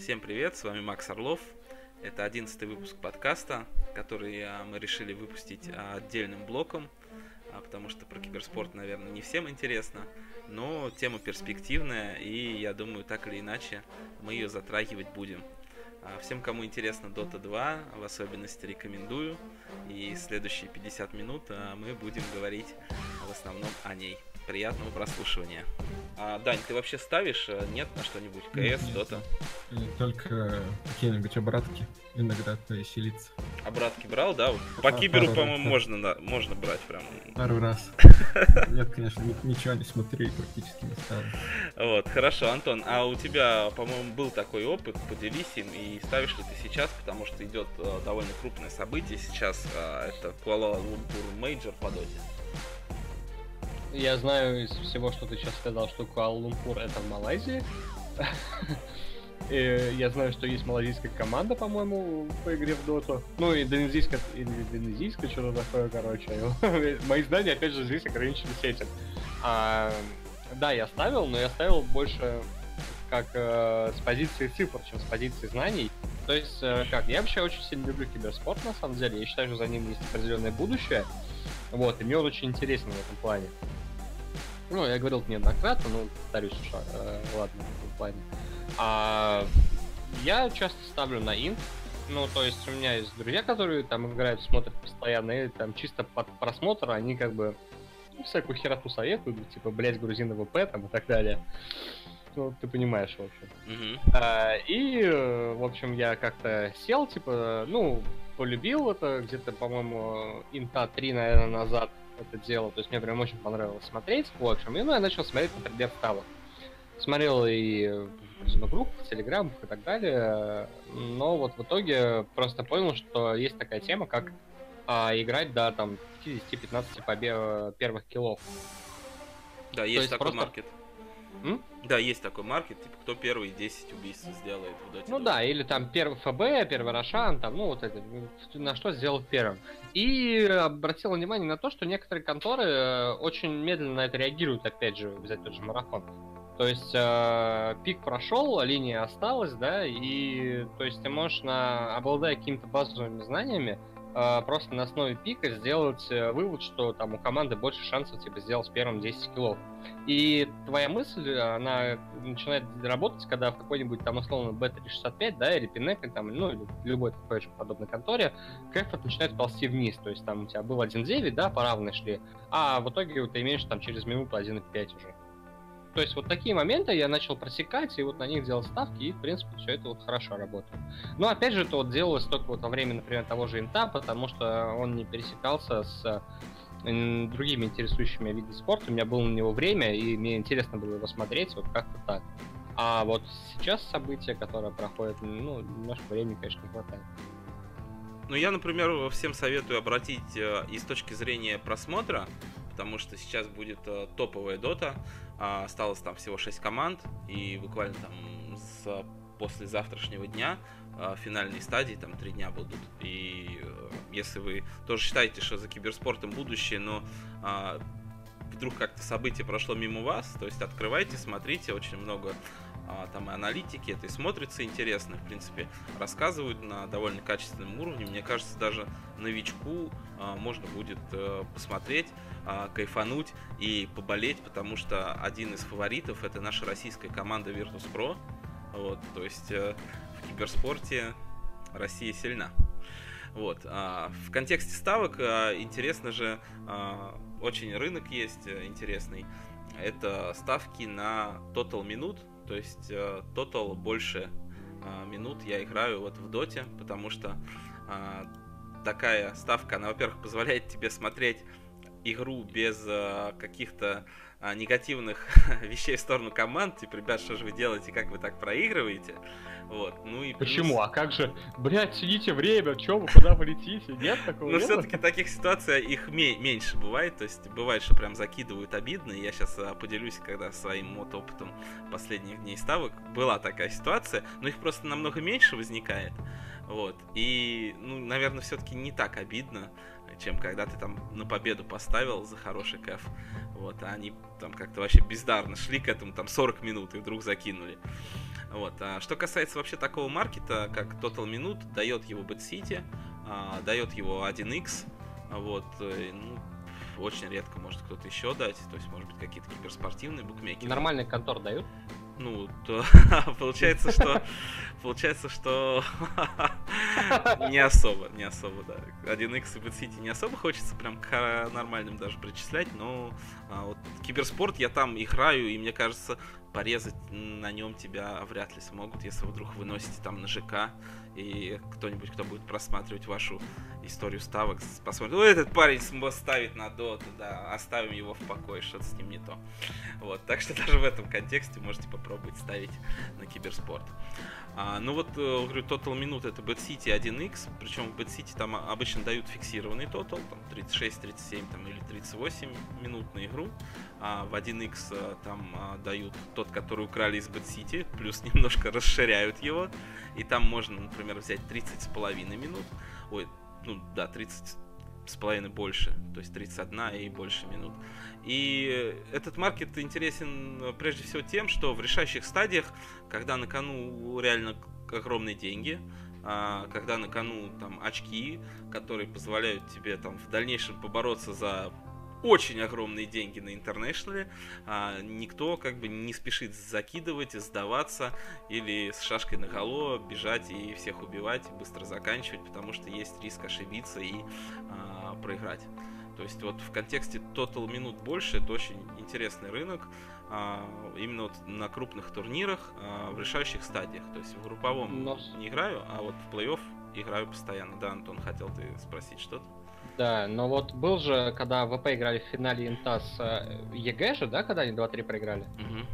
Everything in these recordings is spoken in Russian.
Всем привет, с вами Макс Орлов. Это одиннадцатый выпуск подкаста, который а, мы решили выпустить а, отдельным блоком, а, потому что про киберспорт, наверное, не всем интересно, но тема перспективная, и я думаю, так или иначе мы ее затрагивать будем. Всем, кому интересно Dota 2, в особенности рекомендую, и следующие 50 минут мы будем говорить в основном о ней. Приятного прослушивания. А, Дань, ты вообще ставишь, э, нет, на что-нибудь? КС, Дота? Только какие-нибудь обратки иногда повеселиться. Обратки брал, да? По киберу, по-моему, можно, можно брать прям. Пару раз. Нет, конечно, ничего не смотрю и практически не ставлю. Вот, хорошо, Антон, а у тебя, по-моему, был такой опыт, поделись им, и ставишь ли ты сейчас, потому что идет э, довольно крупное событие сейчас, а, это Куала-Лумпур Major по доте. Я знаю из всего, что ты сейчас сказал, что Куала-Лумпур это в Малайзии. Я знаю, что есть малазийская команда, по-моему, по игре в доту. Ну, и индонезийская, индонезийская, что-то такое, короче. Мои знания, опять же, здесь ограничены этим. А, да, я ставил, но я ставил больше как э, с позиции цифр, чем с позиции знаний. То есть, э, как, я вообще очень сильно люблю киберспорт, на самом деле. Я считаю, что за ним есть определенное будущее. Вот, и мне он очень интересен в этом плане. Ну, я говорил неоднократно, но повторюсь, что, э, ладно, в этом плане. А, я часто ставлю на инт, ну, то есть у меня есть друзья, которые там играют, смотрят постоянно, и там чисто под просмотр они как бы ну, всякую хероту советуют, типа, блять, грузин ВП там и так далее. Ну, ты понимаешь, в общем. Mm-hmm. А, и, в общем, я как-то сел, типа, ну, полюбил это где-то, по-моему, инта 3, наверное, назад это дело. То есть мне прям очень понравилось смотреть. В общем, и ну, я начал смотреть, например, ставок. Смотрел и в группах, в телеграммах и так далее. Но вот в итоге просто понял, что есть такая тема, как а, играть до там 50-15 побед первых киллов. Да, есть, есть такой просто... маркет. М? Да, есть такой маркет, типа, кто первый 10 убийств сделает в Dota. Ну да, или там первый ФБ, первый Рошан, там, ну вот это, на что сделал первым. И обратил внимание на то, что некоторые конторы э, очень медленно на это реагируют, опять же, взять тот же марафон. То есть э, пик прошел, линия осталась, да, и то есть ты можешь, на, обладая какими-то базовыми знаниями, э, просто на основе пика сделать э, вывод, что там у команды больше шансов типа сделать первым 10 килов. И твоя мысль, она начинает работать, когда в какой-нибудь там условно B365, да, или Pinnacle, там, ну, или любой такой очень подобной конторе, кэфорт начинает ползти вниз. То есть там у тебя был 1.9, да, по равной шли, а в итоге ты имеешь там через минуту 1.5 уже. То есть вот такие моменты я начал просекать, и вот на них делал ставки, и, в принципе, все это вот хорошо работает. Но, опять же, это вот делалось только вот во время, например, того же инта, потому что он не пересекался с другими интересующими видами спорта. У меня было на него время, и мне интересно было его смотреть, вот как-то так. А вот сейчас события, которые проходят, ну, немножко времени, конечно, не хватает. Ну, я, например, всем советую обратить э, и с точки зрения просмотра, потому что сейчас будет э, топовая дота. Э, осталось там всего 6 команд, и буквально там с после завтрашнего дня э, финальной стадии, там три дня будут. И э, если вы тоже считаете, что за киберспортом будущее, но э, вдруг как-то событие прошло мимо вас, то есть открывайте, смотрите, очень много а, там и аналитики, это и смотрится интересно, в принципе, рассказывают на довольно качественном уровне. Мне кажется, даже новичку а, можно будет а, посмотреть, а, кайфануть и поболеть, потому что один из фаворитов это наша российская команда Virtus.pro. Вот, то есть э, в киберспорте Россия сильна. Вот. А, в контексте ставок а, интересно же, а, очень рынок есть э, интересный. Это ставки на total минут, то есть а, total больше а, минут я играю вот в доте, потому что а, такая ставка, она, во-первых, позволяет тебе смотреть игру без каких-то а, негативных вещей в сторону команд, типа, ребят, что же вы делаете, как вы так проигрываете, вот, ну и... Почему? Плюс... А как же, блядь, сидите время, чё вы, куда вы летите, нет такого? Ну, все-таки таких ситуаций их меньше бывает, то есть бывает, что прям закидывают обидно, я сейчас а, поделюсь, когда своим вот опытом последних дней ставок, была такая ситуация, но их просто намного меньше возникает, вот, и, ну, наверное, все-таки не так обидно, чем когда ты там на победу поставил за хороший кэф. Вот, а они там как-то вообще бездарно шли к этому, там 40 минут и вдруг закинули. Вот. А что касается вообще такого маркета, как Total Minute, дает его Bad City, а, дает его 1x, вот, э, ну, очень редко может кто-то еще дать, то есть, может быть, какие-то киберспортивные букмекеры. Нормальный контор дают? Ну, то получается, что получается, что не особо, не особо, да. 1x и BitCity не особо хочется прям к нормальным даже причислять, но а, вот киберспорт я там играю, и мне кажется, порезать на нем тебя вряд ли смогут, если вы вдруг выносите там на ЖК, и кто-нибудь, кто будет просматривать вашу историю ставок, посмотрит, ну этот парень ставит на доту, да, оставим его в покое, что-то с ним не то. Вот, так что даже в этом контексте можете попробовать ставить на киберспорт. А, ну вот, э, говорю, Total минут это Bad City 1x, причем в Bad City там обычно дают фиксированный Total, там 36, 37 там, или 38 минут на игру, а в 1x э, там а, дают тот, который украли из Bad City, плюс немножко расширяют его, и там можно, например, взять 30 с половиной минут, ой, ну да, 30 с половиной больше, то есть 31 и больше минут. И этот маркет интересен э, прежде всего тем, что в решающих стадиях, когда на кону реально огромные деньги, а, когда на кону там очки, которые позволяют тебе там в дальнейшем побороться за очень огромные деньги на интернешнале, а никто как бы не спешит закидывать и сдаваться или с шашкой на голо бежать и всех убивать, быстро заканчивать, потому что есть риск ошибиться и а, проиграть. То есть вот в контексте Total минут больше это очень интересный рынок, а, именно вот на крупных турнирах а, в решающих стадиях. То есть в групповом Но... не играю, а вот в плей-офф играю постоянно. Да, Антон, хотел ты спросить что-то? Да, но вот был же, когда ВП играли в финале Инта с э, EG же, да, когда они 2-3 проиграли? Угу.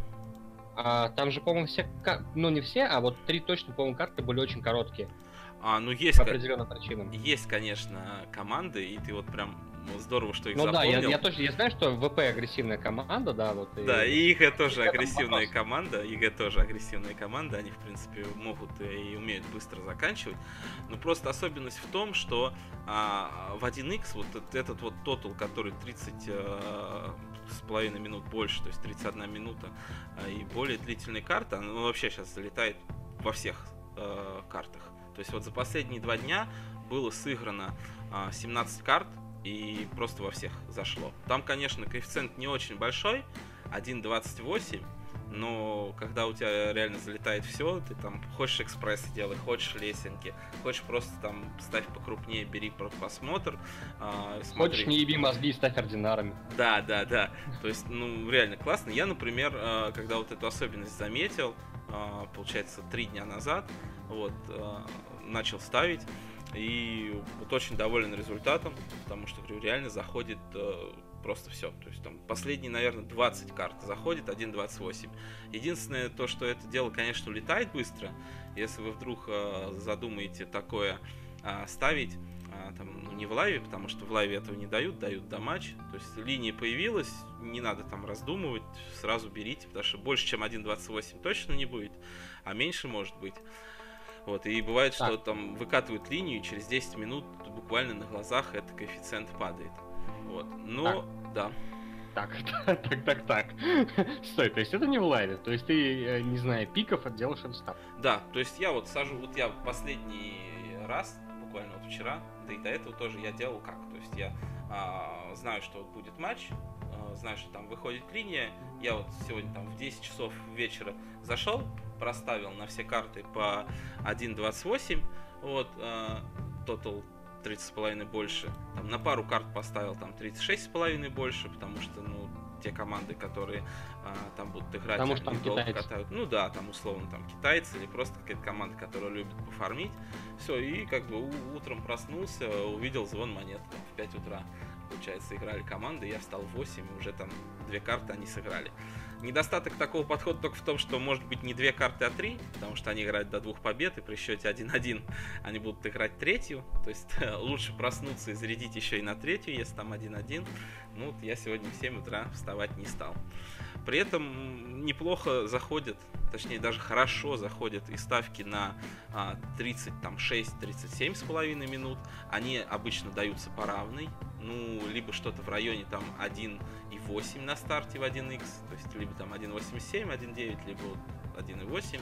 А, там же, по-моему, все, ну не все, а вот три точно, по-моему, карты были очень короткие. А, ну есть, по определенным причинам. Есть, конечно, команды, и ты вот прям здорово, что их ну, запомнил. да, я, я точно я знаю, что ВП агрессивная команда, да, вот. Да, и EG тоже и агрессивная команда, EG тоже агрессивная команда, они, в принципе, могут и умеют быстро заканчивать, но просто особенность в том, что а, в 1x вот этот вот тотал, который 30 а, с половиной минут больше, то есть 31 минута а, и более длительная карта, она вообще сейчас залетает во всех а, картах. То есть вот за последние два дня было сыграно а, 17 карт, и просто во всех зашло. Там, конечно, коэффициент не очень большой, 1.28, но когда у тебя реально залетает все, ты там хочешь экспресс делай, хочешь лесенки, хочешь просто там ставь покрупнее, бери просмотр. Э, смотри. Хочешь не еби мозги, ставь ординарами. Да, да, да. То есть, ну, реально классно. Я, например, э, когда вот эту особенность заметил, э, получается, три дня назад, вот, э, начал ставить, и вот очень доволен результатом, потому что, говорю, реально заходит э, просто все. То есть там последние, наверное, 20 карт заходит, 1.28. Единственное то, что это дело, конечно, улетает быстро. Если вы вдруг э, задумаете такое э, ставить, э, там, ну, не в лайве, потому что в лайве этого не дают, дают до матч. То есть линия появилась, не надо там раздумывать, сразу берите, потому что больше, чем 1.28 точно не будет, а меньше может быть. Вот, и бывает, так. что там выкатывают линию, и через 10 минут буквально на глазах этот коэффициент падает. Вот. Но, так. да. Так, так, так, так. Стой, то есть это не в лайве, то есть ты, э, не знаю, пиков делаешь инстап. Да, то есть я вот сажу, вот я последний раз, буквально вот вчера, да и до этого тоже я делал как. То есть я а, знаю, что вот будет матч, знаю, что там выходит линия. Я вот сегодня там в 10 часов вечера зашел, проставил на все карты по 1.28, вот, э, total 30,5 больше. Там на пару карт поставил там 36,5 больше, потому что, ну, те команды, которые а, там будут играть, Потому что там долго китайцы. катают. Ну да, там условно там китайцы или просто какая-то команда, которая любит пофармить. Все, и как бы утром проснулся, увидел звон монет там, в 5 утра. Получается, играли команды, я встал в 8, и уже там две карты они сыграли. Недостаток такого подхода только в том, что может быть не две карты, а три, потому что они играют до двух побед, и при счете 1-1 они будут играть третью. То есть лучше проснуться и зарядить еще и на третью, если там 1-1. Ну, вот я сегодня в 7 утра вставать не стал. При этом неплохо заходят, точнее даже хорошо заходят и ставки на 36-37 с половиной минут. Они обычно даются по равной, ну, либо что-то в районе там 1,8 на старте в 1x, то есть либо там 1,87, 1,9, либо 1,8.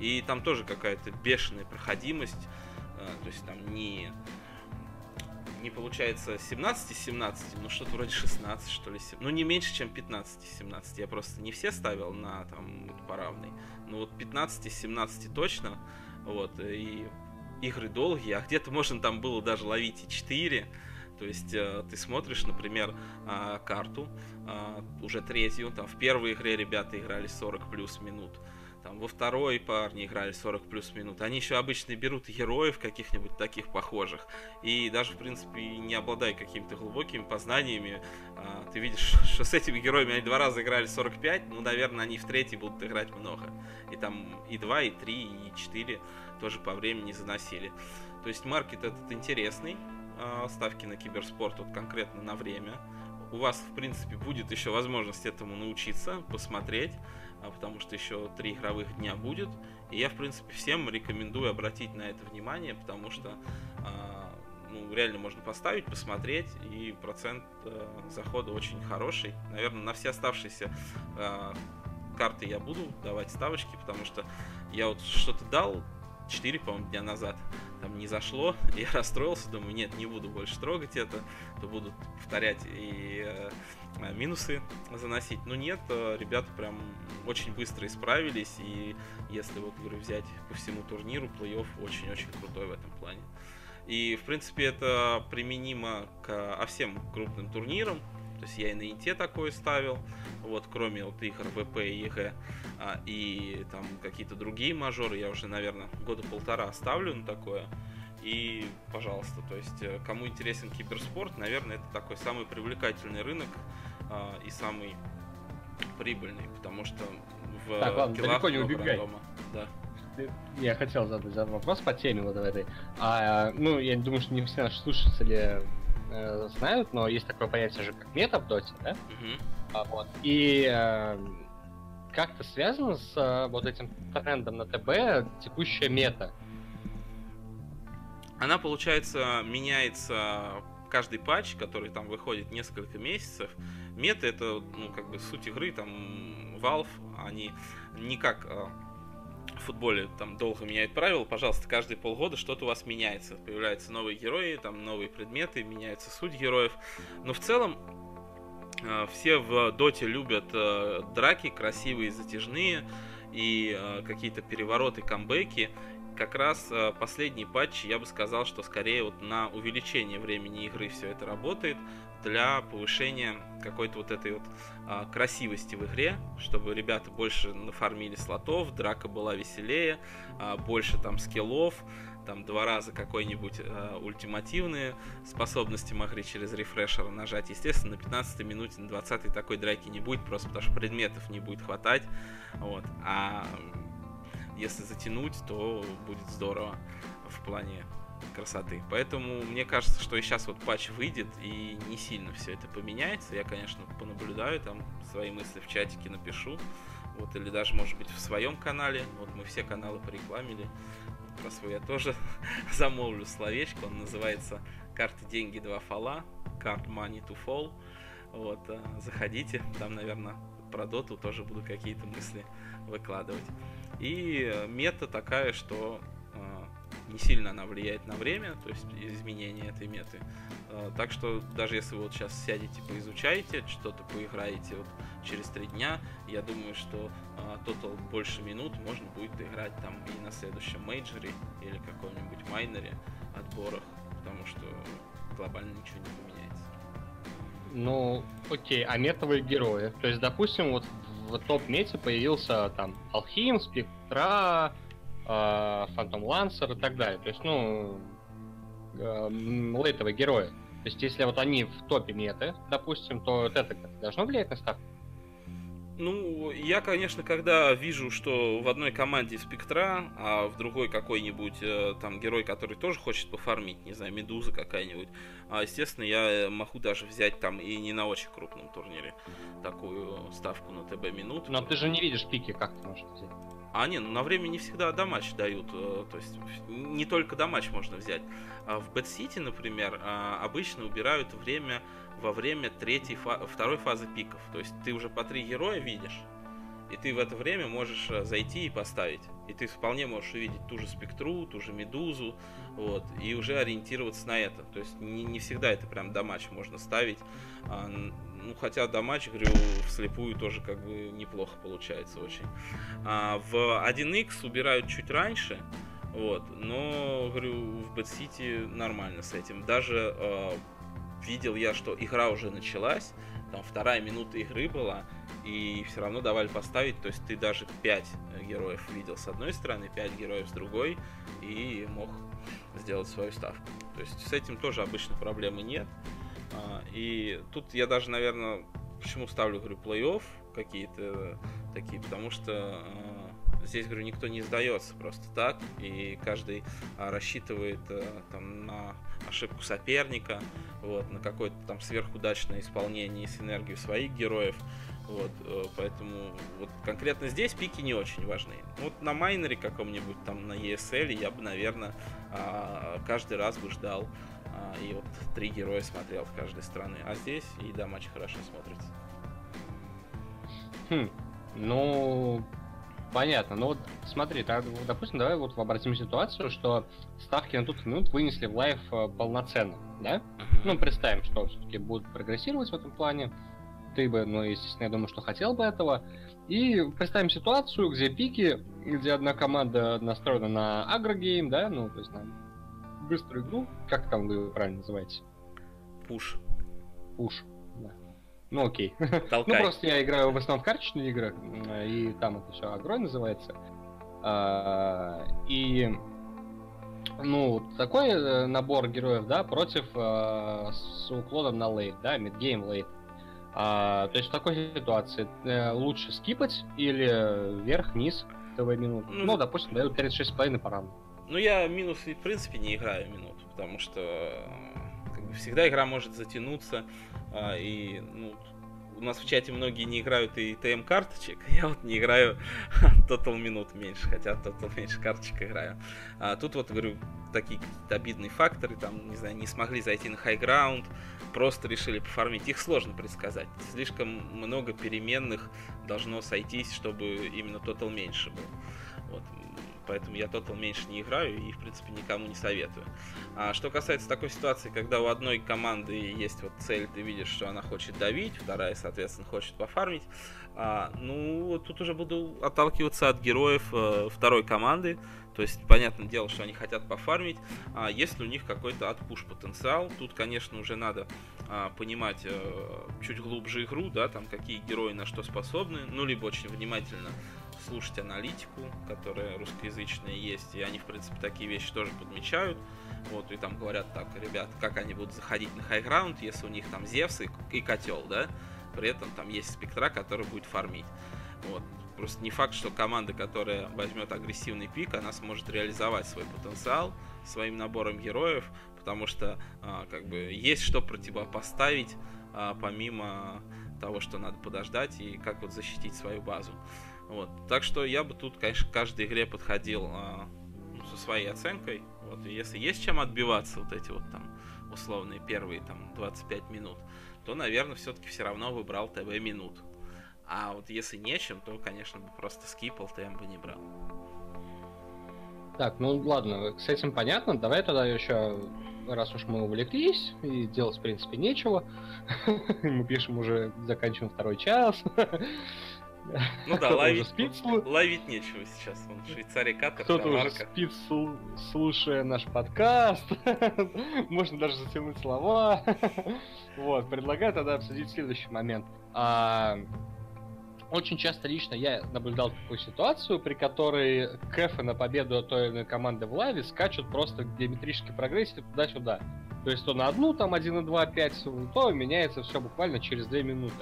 И там тоже какая-то бешеная проходимость, то есть там не не получается 17 17, но что-то вроде 16, что ли. Ну, не меньше, чем 15 17. Я просто не все ставил на там по равной. Но вот 15 17 точно. Вот. И игры долгие, а где-то можно там было даже ловить и 4. То есть э, ты смотришь, например, э, карту, э, уже третью, там в первой игре ребята играли 40 плюс минут, там во второй парни играли 40 плюс минут. Они еще обычно берут героев каких-нибудь таких похожих. И даже, в принципе, не обладая какими-то глубокими познаниями, а, ты видишь, что с этими героями они два раза играли 45, ну, наверное, они в третий будут играть много. И там и 2, и 3, и 4 тоже по времени заносили. То есть маркет этот интересный, а, ставки на киберспорт вот конкретно на время. У вас, в принципе, будет еще возможность этому научиться, посмотреть. А, потому что еще три игровых дня будет. И я, в принципе, всем рекомендую обратить на это внимание, потому что а, ну, реально можно поставить, посмотреть, и процент э, захода очень хороший. Наверное, на все оставшиеся э, карты я буду давать ставочки, потому что я вот что-то дал 4, по-моему, дня назад, там не зашло, я расстроился, думаю, нет, не буду больше трогать это, то буду повторять и э, минусы заносить. Но нет, э, ребята прям очень быстро исправились, и если вот, говорю, взять по всему турниру, плей-офф очень-очень крутой в этом плане. И, в принципе, это применимо к а всем крупным турнирам. То есть я и на Инте такое ставил, вот, кроме вот игр ВП и EG, а, и там какие-то другие мажоры, я уже, наверное, года полтора ставлю на такое. И, пожалуйста, то есть, э, кому интересен киберспорт, наверное, это такой самый привлекательный рынок а, и самый прибыльный, потому что в так, ладно, далеко не убегай. Дома. Да. Я хотел задать вопрос по теме вот этой. А, ну, я думаю, что не все наши слушатели э, знают, но есть такое понятие же, как мета в доте, да? Угу. А, вот. И э, как-то связано с э, вот этим трендом на ТБ текущая мета она, получается, меняется каждый патч, который там выходит несколько месяцев. Мета это, ну, как бы суть игры, там, Valve, они не как э, в футболе там долго меняют правила, пожалуйста, каждые полгода что-то у вас меняется. Появляются новые герои, там новые предметы, меняется суть героев. Но в целом все в доте любят э, драки, красивые, затяжные и э, какие-то перевороты, камбэки. Как раз э, последний патч, я бы сказал, что скорее вот на увеличение времени игры все это работает для повышения какой-то вот этой вот а, красивости в игре, чтобы ребята больше нафармили слотов, драка была веселее, а, больше там скиллов, там два раза какой-нибудь э, ультимативные способности могли через рефрешер нажать. Естественно, на 15 минуте, на 20 такой драки не будет, просто потому что предметов не будет хватать. Вот. А если затянуть, то будет здорово в плане красоты. Поэтому мне кажется, что и сейчас вот патч выйдет и не сильно все это поменяется. Я, конечно, понаблюдаю, там свои мысли в чатике напишу. Вот, или даже, может быть, в своем канале. Вот мы все каналы порекламили. Про свой я тоже замолвлю словечко. Он называется «Карты, деньги, два фола». Card Money to Fall. Вот, а, заходите. Там, наверное, про доту тоже буду какие-то мысли выкладывать. И э, мета такая, что э, не сильно она влияет на время, то есть изменение этой меты. Э, так что даже если вы вот сейчас сядете, поизучаете, что-то поиграете вот через три дня, я думаю, что тотал больше минут можно будет играть там и на следующем мейджоре или каком-нибудь майнере, отборах, потому что глобально ничего не поменяется. Ну, окей, а метовые герои? То есть, допустим, вот в топ-мете появился там Алхим, Спектра, Фантом Лансер и так далее. То есть, ну, э, лейтовые герои. То есть, если вот они в топе меты, допустим, то вот это должно влиять на ставку? Ну, я, конечно, когда вижу, что в одной команде спектра, а в другой какой-нибудь э, там герой, который тоже хочет пофармить, не знаю, медуза какая-нибудь, а, естественно, я могу даже взять там и не на очень крупном турнире такую ставку на ТБ минут. Но ты же не видишь пики, как ты можешь взять? А, не, ну на время не всегда дамач дают, э, то есть не только дамач можно взять. А в City, например, а, обычно убирают время во время третьей, второй фазы пиков. То есть ты уже по три героя видишь, и ты в это время можешь э, зайти и поставить. И ты вполне можешь увидеть ту же спектру, ту же медузу, вот, и уже ориентироваться на это. То есть не, не всегда это прям домач можно ставить. А, ну, хотя домач, говорю, вслепую тоже как бы неплохо получается очень. А, в 1x убирают чуть раньше, вот, но, говорю, в Bad City нормально с этим. Даже э, видел я, что игра уже началась, там вторая минута игры была, и все равно давали поставить, то есть ты даже 5 героев видел с одной стороны, 5 героев с другой, и мог сделать свою ставку. То есть с этим тоже обычно проблемы нет. А, и тут я даже, наверное, почему ставлю, говорю, плей-офф какие-то такие, потому что а, здесь, говорю, никто не сдается просто так, и каждый а, рассчитывает там, на ошибку соперника, вот, на какое-то там сверхудачное исполнение и синергию своих героев. Вот, э, поэтому вот конкретно здесь пики не очень важны. Вот на майнере каком-нибудь там на ESL я бы, наверное, каждый раз бы ждал и вот три героя смотрел с каждой стороны. А здесь и да, матч хорошо смотрится. Хм, ну, Понятно. Ну вот смотри, так, допустим, давай вот обратим ситуацию, что ставки на тотал минут вынесли в лайв э, полноценно, да? Uh-huh. Ну, представим, что все-таки будут прогрессировать в этом плане. Ты бы, ну, естественно, я думаю, что хотел бы этого. И представим ситуацию, где пики, где одна команда настроена на агрогейм, да, ну, то есть на быструю игру. Как там вы правильно называете? Пуш. Пуш. Ну окей. ну просто я играю в основном в карточные игры, и там это все агрой называется. А, и ну, такой э, набор героев, да, против э, с уклоном на лейт, да, мидгейм лейт. А, то есть в такой ситуации э, лучше скипать или вверх-вниз ТВ минут. Ну, ну допустим, дают 36,5 по раунду. Ну, я минус, в принципе, не играю минут, потому что как бы, всегда игра может затянуться. А, и ну, у нас в чате многие не играют и ТМ карточек. Я вот не играю Total минут меньше, хотя Total меньше карточек играю. А тут вот, говорю, такие какие-то обидные факторы, там, не знаю, не смогли зайти на ground, просто решили пофармить. Их сложно предсказать. Слишком много переменных должно сойтись, чтобы именно Total меньше был. Вот поэтому я Total меньше не играю и, в принципе, никому не советую. А что касается такой ситуации, когда у одной команды есть вот цель, ты видишь, что она хочет давить, вторая, соответственно, хочет пофармить, а, ну, тут уже буду отталкиваться от героев а, второй команды, то есть, понятное дело, что они хотят пофармить. А если у них какой-то отпуш потенциал, тут, конечно, уже надо а, понимать а, чуть глубже игру, да, там какие герои на что способны, ну, либо очень внимательно слушать аналитику, которая русскоязычная есть, и они, в принципе, такие вещи тоже подмечают. Вот, и там говорят так, ребят, как они будут заходить на хайграунд, если у них там Зевс и, и котел, да, при этом там есть спектра, который будет фармить. Вот. Просто не факт, что команда, которая возьмет агрессивный пик, она сможет реализовать свой потенциал своим набором героев, потому что а, как бы есть что противопоставить а, помимо того, что надо подождать и как вот защитить свою базу. Вот. Так что я бы тут, конечно, к каждой игре подходил а, ну, со своей оценкой. Вот. И если есть чем отбиваться, вот эти вот там условные первые там 25 минут, то, наверное, все-таки все равно выбрал ТВ минут. А вот если нечем, то, конечно, бы просто скипал, ТМ бы не брал. Так, ну ладно, с этим понятно. Давай тогда еще, раз уж мы увлеклись, и делать, в принципе, нечего. Мы пишем уже, заканчиваем второй час. Ну да, ловить, ловить нечего сейчас. Он в Швейцарии катер, Кто-то уже спит, слушая наш подкаст. Можно даже затянуть слова. Вот, предлагаю тогда обсудить следующий момент. А, очень часто лично я наблюдал такую ситуацию, при которой кэфы на победу той или иной команды в лаве скачут просто в геометрической прогрессии туда-сюда. То есть то на одну, там 1 и 2, 5, то меняется все буквально через 2 минуты.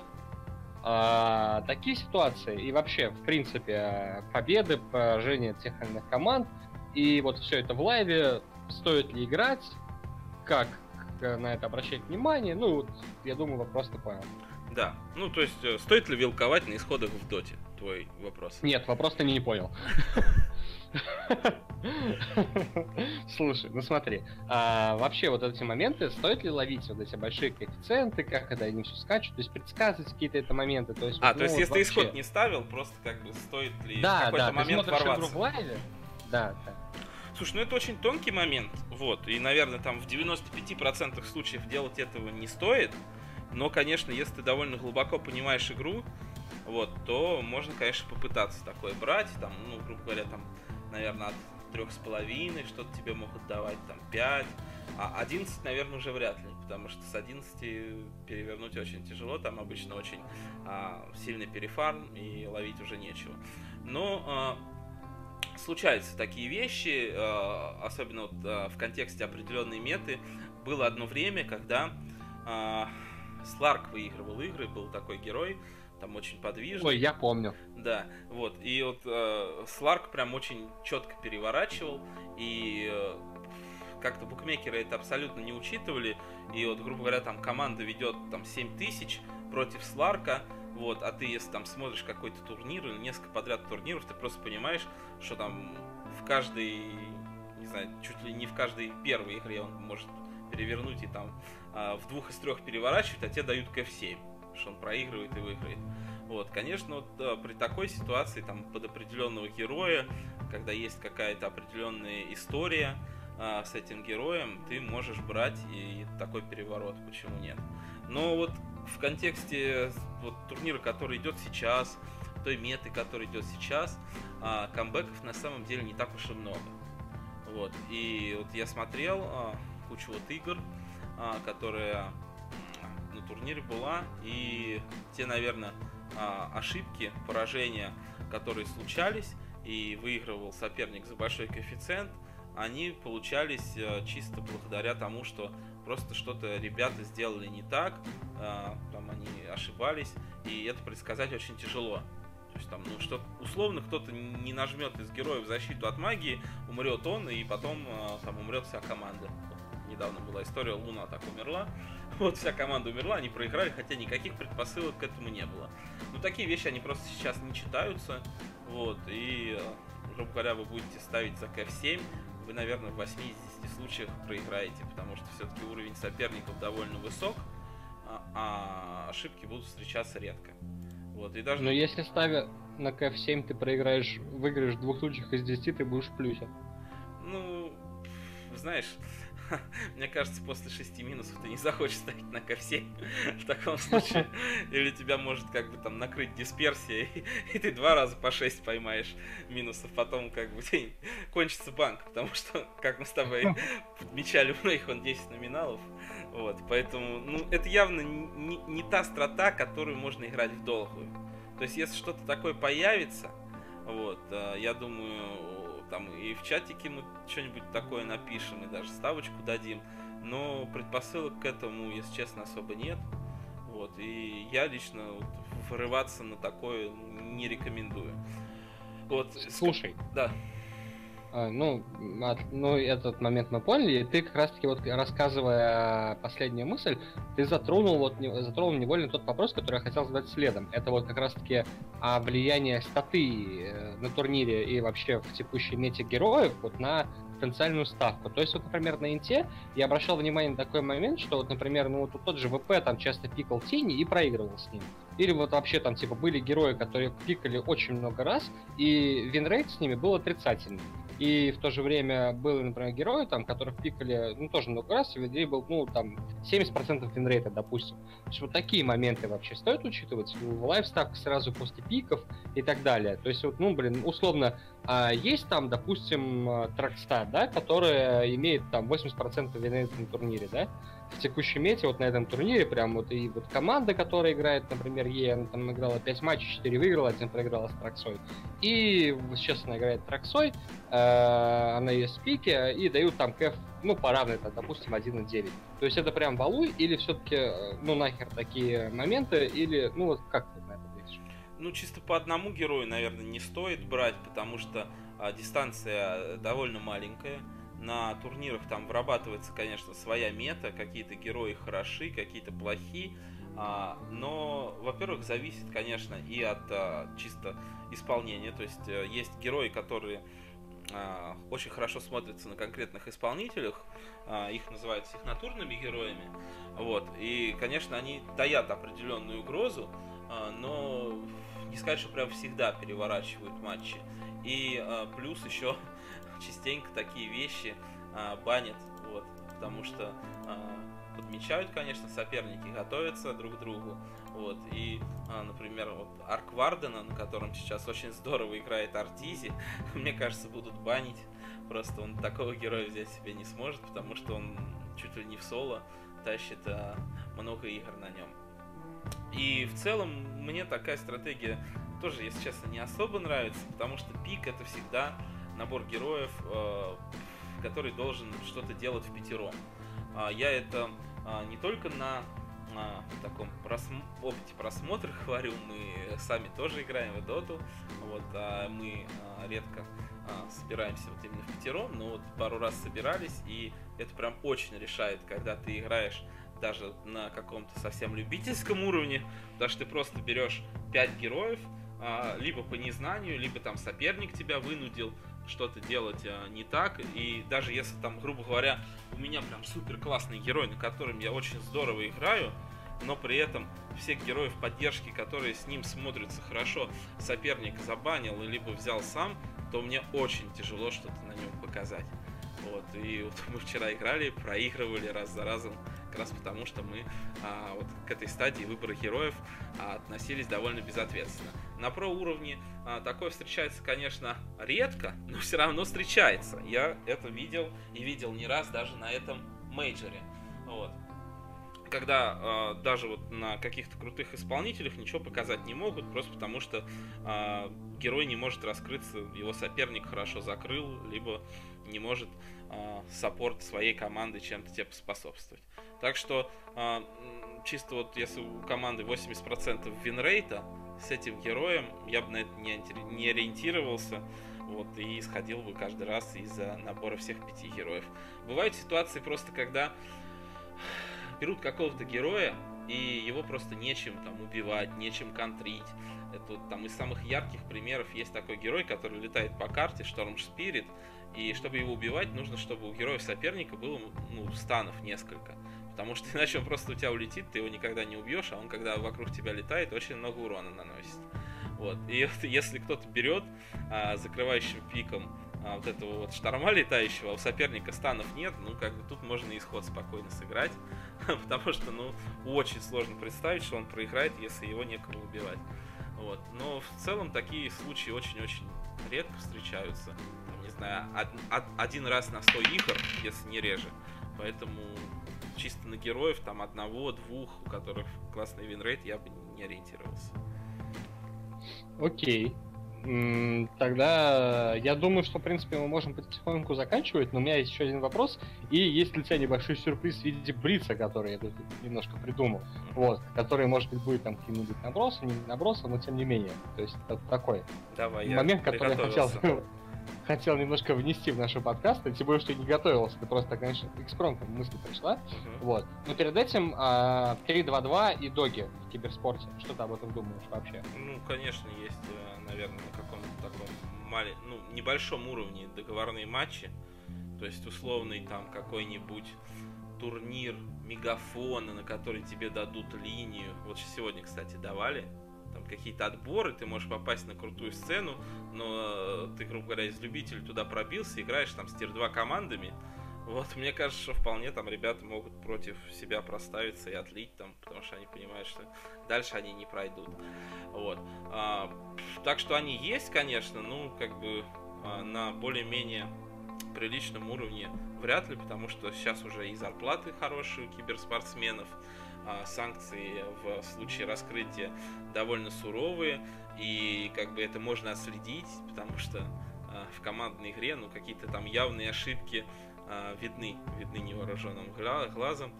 А, такие ситуации и вообще, в принципе, победы, поражения тех или иных команд, и вот все это в лайве, стоит ли играть, как на это обращать внимание, ну, вот, я думаю, вопрос ты понял. Да, ну то есть, э, стоит ли вилковать на исходах в доте? Твой вопрос. Нет, вопрос ты не понял. Слушай, ну смотри, а, вообще вот эти моменты, стоит ли ловить вот эти большие коэффициенты, как это они все скачут, то есть предсказывать какие-то это моменты, то есть... А, вот, то есть ну, если вообще... исход не ставил, просто как бы стоит ли да, в какой-то да, момент ворваться? В лайве, да, да. Слушай, ну это очень тонкий момент, вот, и, наверное, там в 95% случаев делать этого не стоит, но, конечно, если ты довольно глубоко понимаешь игру, вот, то можно, конечно, попытаться такое брать, там, ну, грубо говоря, там, наверное, от трех с половиной что-то тебе могут давать, там, 5, а 11, наверное, уже вряд ли, потому что с 11 перевернуть очень тяжело, там обычно очень а, сильный перефарм и ловить уже нечего. Но а, случаются такие вещи, а, особенно вот, а, в контексте определенной меты. Было одно время, когда а, Сларк выигрывал игры, был такой герой, там очень подвижный. Ой, я помню. Да, вот. И вот э, Сларк прям очень четко переворачивал, и э, как-то букмекеры это абсолютно не учитывали. И вот, грубо говоря, там команда ведет там 7 тысяч против Сларка, вот, а ты, если там смотришь какой-то турнир или несколько подряд турниров, ты просто понимаешь, что там в каждой, не знаю, чуть ли не в каждой первой игре он может перевернуть и там э, в двух из трех переворачивать, а тебе дают КФ-7 что он проигрывает и выиграет. Вот, конечно, вот, да, при такой ситуации, там, под определенного героя, когда есть какая-то определенная история а, с этим героем, ты можешь брать и такой переворот, почему нет. Но вот в контексте вот, турнира, который идет сейчас, той меты, который идет сейчас, а, камбэков на самом деле не так уж и много. Вот, и вот я смотрел а, кучу вот игр, а, которые турнире была, и те, наверное, а, ошибки, поражения, которые случались, и выигрывал соперник за большой коэффициент, они получались а, чисто благодаря тому, что просто что-то ребята сделали не так, а, там они ошибались, и это предсказать очень тяжело. То есть там, ну, что условно кто-то не нажмет из героев защиту от магии, умрет он, и потом там умрет вся команда. Недавно была история, Луна так умерла, вот вся команда умерла, они проиграли, хотя никаких предпосылок к этому не было. Но такие вещи, они просто сейчас не читаются, вот, и, грубо говоря, вы будете ставить за КФ-7, вы, наверное, в 80 случаях проиграете, потому что все-таки уровень соперников довольно высок, а, а ошибки будут встречаться редко. Вот, и даже... Но если ставя на КФ-7 ты проиграешь, выиграешь в двух случаях из 10, ты будешь в плюсе. Ну, знаешь, Мне кажется, после шести минусов ты не захочешь ставить на КФ7 в таком случае. Или тебя может как бы там накрыть дисперсия, и, ты два раза по 6 поймаешь минусов. Потом как бы кончится банк, потому что, как мы с тобой подмечали, у многих он 10 номиналов. Вот, поэтому, ну, это явно не, не та страта, которую можно играть в долгую. То есть, если что-то такое появится, вот, э, я думаю, там и в чатике мы что-нибудь такое напишем, и даже ставочку дадим. Но предпосылок к этому, если честно, особо нет. Вот, и я лично вот, врываться на такое не рекомендую. Вот, Слушай. Да. А, ну, от, ну, этот момент мы поняли. И ты как раз-таки вот рассказывая последнюю мысль, ты затронул вот затронул невольно тот вопрос, который я хотел задать следом. Это вот как раз-таки а, влияние статы э, на турнире и вообще в текущей мете героев вот на потенциальную ставку. То есть, вот, например, на Инте я обращал внимание на такой момент, что вот, например, ну вот тот же ВП там часто пикал тени и проигрывал с ним. Или вот вообще там типа были герои, которые пикали очень много раз, и winrate с ними был отрицательный. И в то же время были, например, герои, там, которых пикали, ну, тоже много раз, и у них был, ну, там, 70% winrate а, допустим. То есть вот такие моменты вообще стоит учитывать live, так сразу после пиков и так далее. То есть вот, ну, блин, условно, а есть там, допустим, Тракса, да, которая имеет там 80% winrate а на турнире, да, в текущей мете, вот на этом турнире, прям вот и вот команда, которая играет, например, Е, она там играла 5 матчей, 4 выиграла, один проиграла с Траксой. И сейчас она играет Траксой, э, она есть пике, и дают там кэф, ну, по равной, там, допустим, 1,9. То есть это прям валуй, или все-таки, э, ну, нахер такие моменты, или, ну, вот как ты на это ну, чисто по одному герою, наверное, не стоит брать, потому что а, дистанция довольно маленькая. На турнирах там вырабатывается, конечно, своя мета, какие-то герои хороши, какие-то плохие. А, но, во-первых, зависит, конечно, и от а, чисто исполнения. То есть а, есть герои, которые а, очень хорошо смотрятся на конкретных исполнителях. Их называют сигнатурными героями. Вот. И, конечно, они таят определенную угрозу, но не сказать, что прям всегда переворачивают матчи. И плюс еще частенько такие вещи а, банят, вот, потому что а, подмечают, конечно, соперники, готовятся друг к другу, вот, и, а, например, вот Арк Вардена, на котором сейчас очень здорово играет Артизи, мне кажется, будут банить, просто он такого героя взять себе не сможет, потому что он чуть ли не в соло тащит а, много игр на нем. И в целом мне такая стратегия тоже, если честно, не особо нравится, потому что пик это всегда набор героев, э, который должен что-то делать в пятером. А, я это а, не только на а, таком просм... опыте просмотра говорю, мы сами тоже играем в доту, вот, а мы редко собираемся вот именно в пятером, но вот пару раз собирались, и это прям очень решает, когда ты играешь даже на каком-то совсем любительском уровне, потому что ты просто берешь 5 героев, либо по незнанию, либо там соперник тебя вынудил, что-то делать а, не так. И даже если там, грубо говоря, у меня прям супер классный герой, на котором я очень здорово играю, но при этом всех героев поддержки, которые с ним смотрятся хорошо, соперник забанил, либо взял сам, то мне очень тяжело что-то на нем показать. Вот, и вот мы вчера играли, проигрывали раз за разом, как раз потому, что мы а, вот к этой стадии выбора героев а, относились довольно безответственно. На про уровне а, такое встречается, конечно, редко, но все равно встречается. Я это видел и видел не раз даже на этом мейджоре. Вот когда э, даже вот на каких-то крутых исполнителях ничего показать не могут, просто потому что э, герой не может раскрыться, его соперник хорошо закрыл, либо не может э, саппорт своей команды чем-то тебе поспособствовать. Так что э, чисто вот если у команды 80% винрейта, с этим героем я бы на это не, не ориентировался. Вот, и исходил бы каждый раз из-за набора всех пяти героев. Бывают ситуации просто, когда берут какого-то героя, и его просто нечем там убивать, нечем контрить. Это вот, там из самых ярких примеров есть такой герой, который летает по карте, Шторм Спирит, и чтобы его убивать, нужно, чтобы у героя соперника было ну, станов несколько. Потому что иначе он просто у тебя улетит, ты его никогда не убьешь, а он, когда вокруг тебя летает, очень много урона наносит. Вот. И вот, если кто-то берет а, закрывающим пиком а, вот этого вот шторма летающего, а у соперника станов нет, ну, как бы тут можно исход спокойно сыграть, потому что, ну, очень сложно представить, что он проиграет, если его некому убивать. Вот. Но в целом такие случаи очень-очень редко встречаются. Знаю, од- од- один раз на 100 игр, если не реже. Поэтому чисто на героев, там одного, двух, у которых классный winrate, я бы не ориентировался. Окей. Тогда я думаю, что, в принципе, мы можем потихоньку заканчивать, но у меня есть еще один вопрос. И есть для тебя небольшой сюрприз в виде Брица, который я тут немножко придумал. Вот, который, может быть, будет там каким-нибудь набросом, не набросом, но тем не менее. То есть это такой Давай, момент, который я хотел хотел немножко внести в наш подкаст, тем более, что я не готовился, это просто, конечно, экспромтом мысль пришла. Uh-huh. Вот. Но перед этим а, 3-2-2 и доги в киберспорте. Что ты об этом думаешь вообще? Ну, конечно, есть, э, наверное, на каком-то таком мали... ну, небольшом уровне договорные матчи. То есть условный там какой-нибудь турнир мегафона, на который тебе дадут линию. Вот сегодня, кстати, давали какие-то отборы, ты можешь попасть на крутую сцену, но э, ты, грубо говоря, из любителей туда пробился, играешь там с тир-2 командами. Вот, мне кажется, что вполне там ребята могут против себя проставиться и отлить там, потому что они понимают, что дальше они не пройдут. Вот. А, так что они есть, конечно, ну, как бы а, на более-менее приличном уровне вряд ли, потому что сейчас уже и зарплаты хорошие у киберспортсменов, санкции в случае раскрытия довольно суровые, и как бы это можно отследить, потому что а, в командной игре, ну, какие-то там явные ошибки а, видны, видны невооруженным глазом.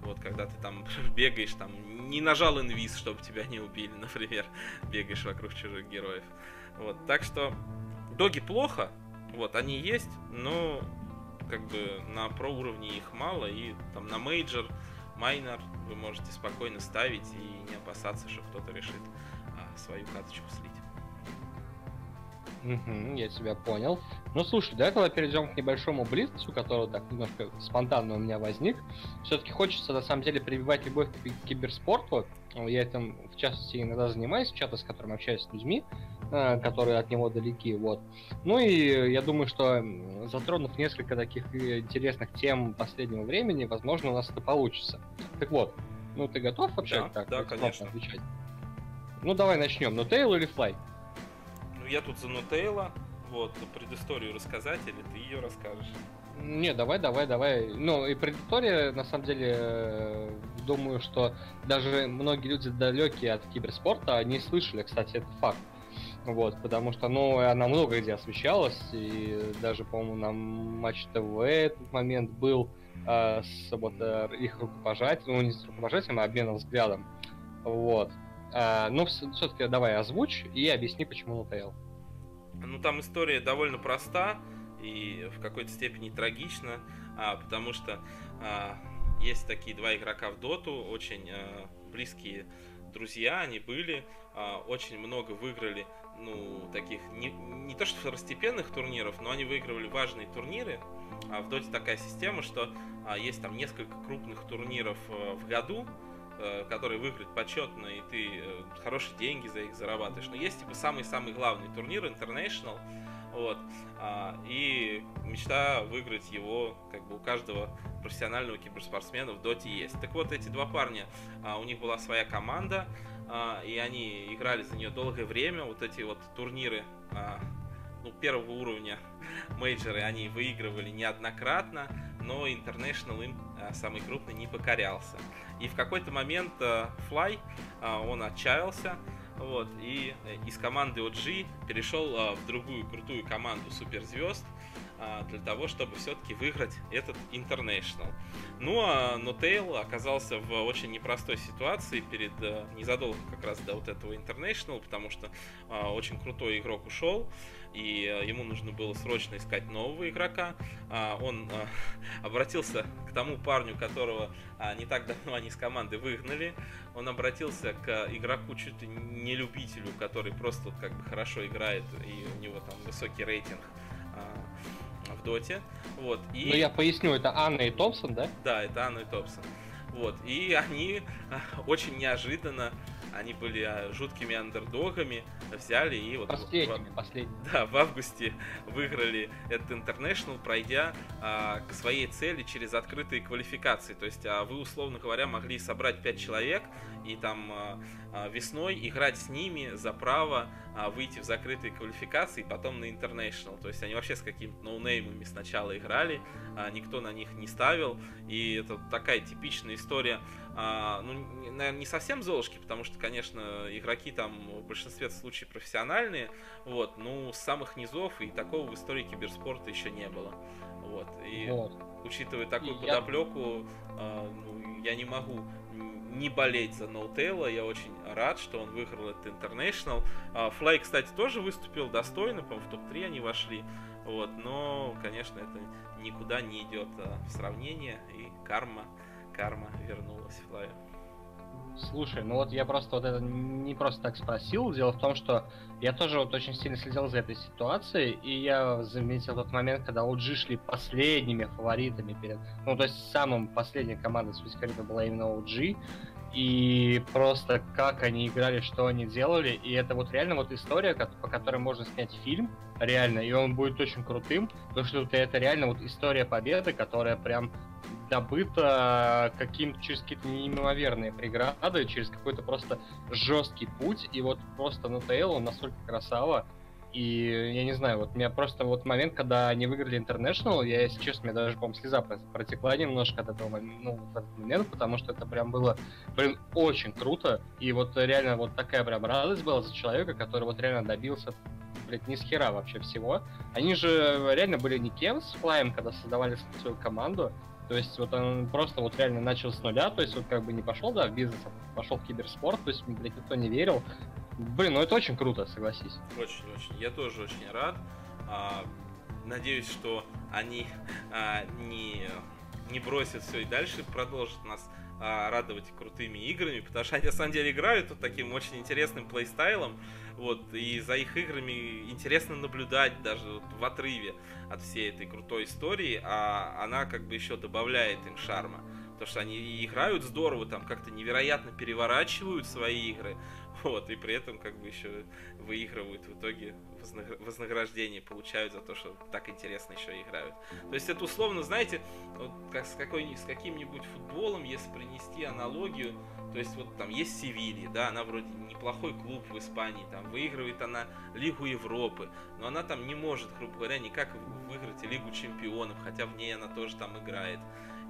Вот, когда ты там бегаешь, там, не нажал инвиз, чтобы тебя не убили, например, бегаешь вокруг чужих героев. Вот, так что доги плохо, вот, они есть, но как бы на pro уровне их мало, и там на major, minor вы можете спокойно ставить и не опасаться, что кто-то решит а, свою каточку слить. Угу, я тебя понял. Ну слушай, давай тогда перейдем к небольшому блицу, который так немножко спонтанно у меня возник. Все-таки хочется на самом деле прививать любовь к киберспорту. Я этим в частности иногда занимаюсь, в чатах, с которыми общаюсь с людьми, которые от него далеки. Вот. Ну и я думаю, что затронув несколько таких интересных тем последнего времени, возможно, у нас это получится. Так вот, ну ты готов вообще да, так да, конечно. отвечать? Ну давай начнем. Ну Тейл или Флай? я тут за Нутейла, вот, предысторию рассказать, или ты ее расскажешь? Не, давай, давай, давай. Ну, и предыстория, на самом деле, э, думаю, что даже многие люди далекие от киберспорта, они слышали, кстати, это факт. Вот, потому что, ну, она много где освещалась, и даже, по-моему, на Матч ТВ этот момент был э, с вот э, их рукопожатием, ну, не с рукопожатием, а обменом взглядом. Вот. Э, ну, все-таки давай озвучь и объясни, почему Нутейл. Ну, там история довольно проста и в какой-то степени трагична, а, потому что а, есть такие два игрока в доту, очень а, близкие друзья они были, а, очень много выиграли, ну, таких, не, не то что второстепенных турниров, но они выигрывали важные турниры. А в доте такая система, что а, есть там несколько крупных турниров а, в году, Э, которые выиграть почетно, и ты э, хорошие деньги за их зарабатываешь. Но есть типа самый-самый главный турнир International, вот, а, и мечта выиграть его, как бы у каждого профессионального киберспортсмена в доте есть. Так вот, эти два парня, а, у них была своя команда, а, и они играли за нее долгое время, вот эти вот турниры ну, первого уровня мейджоры они выигрывали неоднократно, но International им самый крупный не покорялся. И в какой-то момент Fly, он отчаялся, вот, и э, из команды OG перешел в другую крутую команду суперзвезд, для того, чтобы все-таки выиграть этот International. Ну а Нотейл оказался в очень непростой ситуации перед незадолго как раз до вот этого International, потому что очень крутой игрок ушел и э, ему нужно было срочно искать нового игрока. А, он э, обратился к тому парню, которого а, не так давно они с команды выгнали. Он обратился к игроку чуть ли не любителю, который просто как бы хорошо играет, и у него там высокий рейтинг а, в доте. Вот, и... Ну я поясню, это Анна и Томпсон, да? Да, это Анна и Томпсон. Вот, и они очень неожиданно они были а, жуткими андердогами, взяли и вот... Последними, в, последними. Да, в августе выиграли этот International, пройдя а, к своей цели через открытые квалификации. То есть а, вы, условно говоря, могли собрать 5 человек и там а, а, весной играть с ними за право а, выйти в закрытые квалификации, потом на International. То есть они вообще с какими-то ноунеймами сначала играли, а, никто на них не ставил. И это такая типичная история а, ну, наверное, не совсем золушки, потому что, конечно, игроки там в большинстве случаев профессиональные, вот, ну, с самых низов и такого в истории киберспорта еще не было. Вот, и вот. учитывая такую и подоплеку, я... А, ну, я не могу не болеть за Ноутейла. Я очень рад, что он выиграл этот International. Флай, кстати, тоже выступил достойно, по-моему, в топ-3 они вошли. Вот, но, конечно, это никуда не идет а, в сравнение, и карма карма вернулась Флаю. Слушай, ну вот я просто вот это не просто так спросил. Дело в том, что я тоже вот очень сильно следил за этой ситуацией, и я заметил тот момент, когда OG шли последними фаворитами перед... Ну, то есть самым последней командой Свискарита была именно OG, и просто как они играли, что они делали, и это вот реально вот история, по которой можно снять фильм, реально, и он будет очень крутым, потому что это реально вот история победы, которая прям добыто каким через какие-то неимоверные преграды, через какой-то просто жесткий путь, и вот просто Нутейл, он настолько красава, и я не знаю, вот у меня просто вот момент, когда они выиграли International, я, если честно, мне даже, по-моему, слеза протекла немножко от этого ну, в этот момент, потому что это прям было, блин, очень круто. И вот реально вот такая прям радость была за человека, который вот реально добился блядь, ни с хера вообще всего. Они же реально были никем с Флаем, когда создавали свою команду. То есть вот он просто вот реально начал с нуля, то есть вот как бы не пошел, да, в бизнес, а пошел в киберспорт, то есть, блядь, никто не верил. Блин, ну это очень круто, согласись. Очень-очень. Я тоже очень рад. А, надеюсь, что они а, не, не бросят все и дальше продолжат нас а, радовать крутыми играми, потому что они на самом деле играют вот таким очень интересным плейстайлом, вот, и за их играми интересно наблюдать даже вот в отрыве от всей этой крутой истории, а она как бы еще добавляет им шарма. Потому что они играют здорово, там как-то невероятно переворачивают свои игры, вот, и при этом как бы еще выигрывают в итоге вознаграждение получают за то, что так интересно еще играют. То есть это условно, знаете, вот как с, какой, с каким-нибудь футболом, если принести аналогию, то есть вот там есть Севилья, да, она вроде неплохой клуб в Испании, там выигрывает она Лигу Европы, но она там не может, грубо говоря, никак выиграть Лигу Чемпионов, хотя в ней она тоже там играет.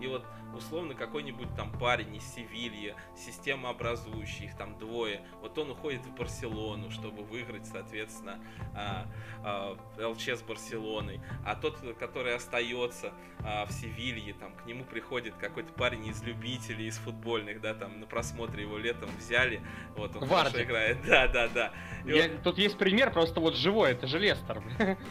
И вот условно какой-нибудь там парень из Севильи, система образующая, их там двое, вот он уходит в Барселону, чтобы выиграть, соответственно, а, а, ЛЧ с Барселоной. А тот, который остается а, в Севилье, там к нему приходит какой-то парень из любителей, из футбольных, да, там на просмотре его летом взяли, вот он Варди. хорошо играет. Да, да, да. И Я, вот... Тут есть пример, просто вот живой, это же Лестер.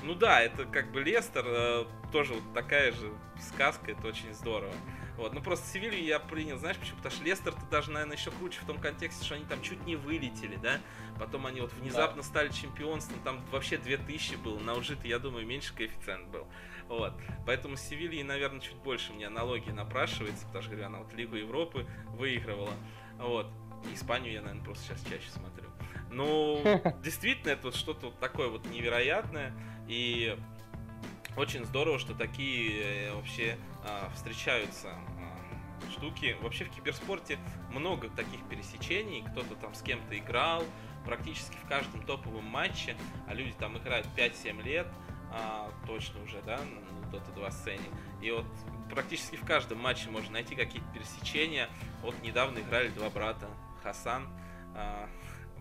Ну да, это как бы Лестер, э, тоже вот такая же сказка, это очень здорово. Вот, ну просто Севилью я принял, знаешь почему? Потому что Лестер-то даже, наверное, еще круче в том контексте, что они там чуть не вылетели, да? Потом они вот внезапно да. стали чемпионством, там вообще 2000 было, на ug я думаю, меньше коэффициент был. Вот. Поэтому с Севильей, наверное, чуть больше мне аналогии напрашивается, потому что, говорю, она вот Лигу Европы выигрывала. Вот. Испанию я, наверное, просто сейчас чаще смотрю. Ну, действительно, это вот что-то вот такое вот невероятное. И очень здорово, что такие э, вообще а, встречаются а, штуки. Вообще в киберспорте много таких пересечений. Кто-то там с кем-то играл, практически в каждом топовом матче, а люди там играют 5-7 лет, а, точно уже, да, на Dota 2 сцене. И вот практически в каждом матче можно найти какие-то пересечения. Вот недавно играли два брата, Хасан, а,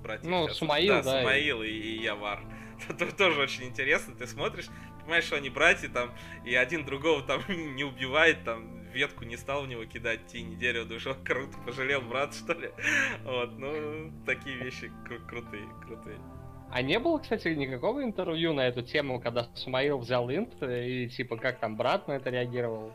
братья Ну. Сумаил, да. да Сумаил и, и Явар. Это тоже очень интересно, ты смотришь, понимаешь, что они братья там, и один другого там не убивает, там, ветку не стал в него кидать, тени дерево душок, круто, пожалел брат, что ли. Вот, ну, такие вещи кру- крутые, крутые. А не было, кстати, никакого интервью на эту тему, когда Сумаил взял инт, и типа как там брат на это реагировал?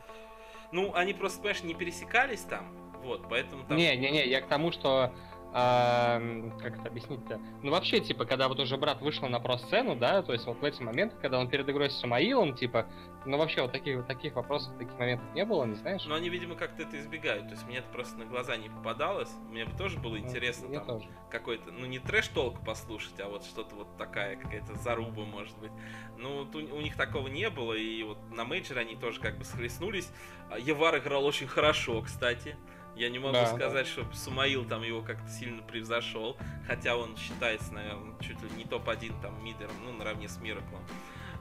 Ну, они просто, понимаешь, не пересекались там, вот, поэтому там... Не-не-не, я к тому, что а, как это объяснить-то? Ну, вообще, типа, когда вот уже брат вышел на про-сцену, да, то есть вот в эти моменты, когда он перед игрой с Самаилом, типа, ну, вообще, вот таких, вот таких вопросов, таких моментов не было, не знаешь? Ну, они, видимо, как-то это избегают, то есть мне это просто на глаза не попадалось, мне бы тоже было ну, интересно мне там какой-то, ну, не трэш-толк послушать, а вот что-то вот такая, какая-то заруба, может быть. Ну, у, у них такого не было, и вот на мейджоре они тоже как бы схлестнулись. Евар играл очень хорошо, кстати. Я не могу да, сказать, да. что Сумаил там его как-то сильно превзошел, хотя он считается, наверное, чуть ли не топ-1 там мидером, ну, наравне с Мираклом.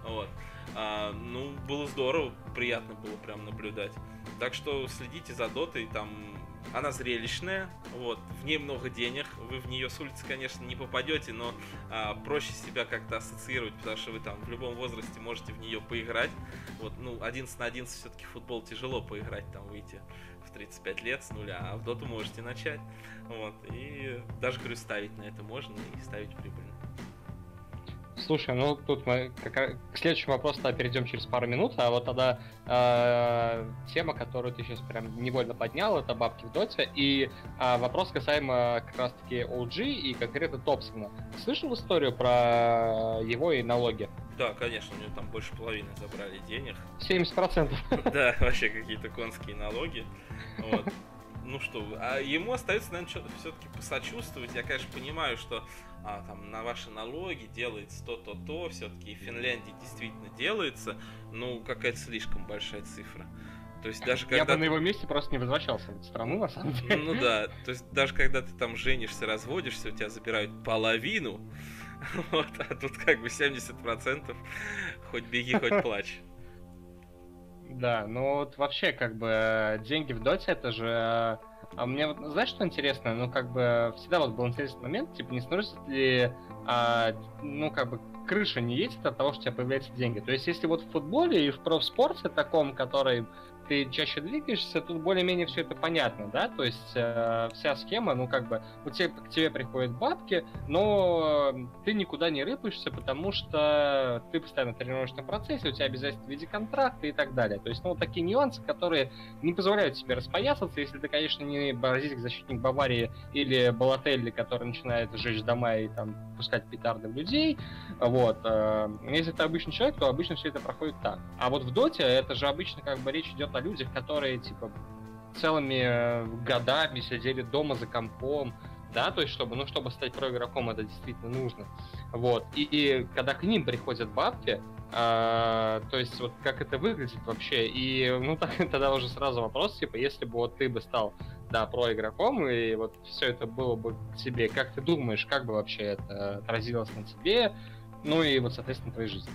Вот. А, ну, было здорово, приятно было прям наблюдать. Так что следите за дотой, там она зрелищная, вот, в ней много денег, вы в нее с улицы, конечно, не попадете, но а, проще себя как-то ассоциировать, потому что вы там в любом возрасте можете в нее поиграть. Вот, ну, 11 на 11 все-таки футбол тяжело поиграть, там выйти 35 лет с нуля, а в доту можете начать. Вот. И даже, говорю, ставить на это можно и ставить прибыльно. Слушай, ну тут мы как, к следующему вопросу перейдем через пару минут, а вот тогда э, тема, которую ты сейчас прям невольно поднял, это бабки в доте, и э, вопрос касаемо как раз-таки OG и конкретно Топсона. Слышал историю про его и налоги? Да, конечно, у него там больше половины забрали денег. 70%. Да, вообще какие-то конские налоги. Вот. Ну что, а ему остается, наверное, что-то все-таки посочувствовать. Я, конечно, понимаю, что а, там на ваши налоги делается то-то, то, все-таки в Финляндии действительно делается, ну, какая-то слишком большая цифра. То есть даже когда... Я бы на его месте просто не возвращался в эту страну, на самом деле. Ну да, то есть даже когда ты там женишься, разводишься, у тебя забирают половину, Вот, а тут как бы 70% хоть беги, хоть плачь. Да, ну вот вообще как бы деньги в доте это же... А мне вот, знаешь, что интересно? Ну, как бы всегда вот был интересный момент, типа, не сносит ли, а, ну, как бы, крыша не едет от того, что у тебя появляются деньги. То есть, если вот в футболе и в профспорте таком, который ты чаще двигаешься, тут более-менее все это понятно, да, то есть э, вся схема, ну как бы, у тебя, к тебе приходят бабки, но ты никуда не рыпаешься, потому что ты постоянно тренируешься на процессе, у тебя обязательно в виде контракта и так далее. То есть, ну, вот такие нюансы, которые не позволяют тебе распоясаться, если ты, конечно, не бразильский защитник Баварии или Балателли, который начинает сжечь дома и там пускать петарды в людей, вот. Э, если ты обычный человек, то обычно все это проходит так. А вот в Доте это же обычно как бы речь идет о людях, которые, типа, целыми э, годами сидели дома за компом, да, то есть чтобы, ну, чтобы стать про-игроком, это действительно нужно. Вот. И, и когда к ним приходят бабки, а, то есть вот как это выглядит вообще, и ну так, тогда уже сразу вопрос, типа, если бы вот ты бы стал, да, про игроком, и вот все это было бы к тебе, как ты думаешь, как бы вообще это отразилось на тебе, ну и вот, соответственно, твоей жизни?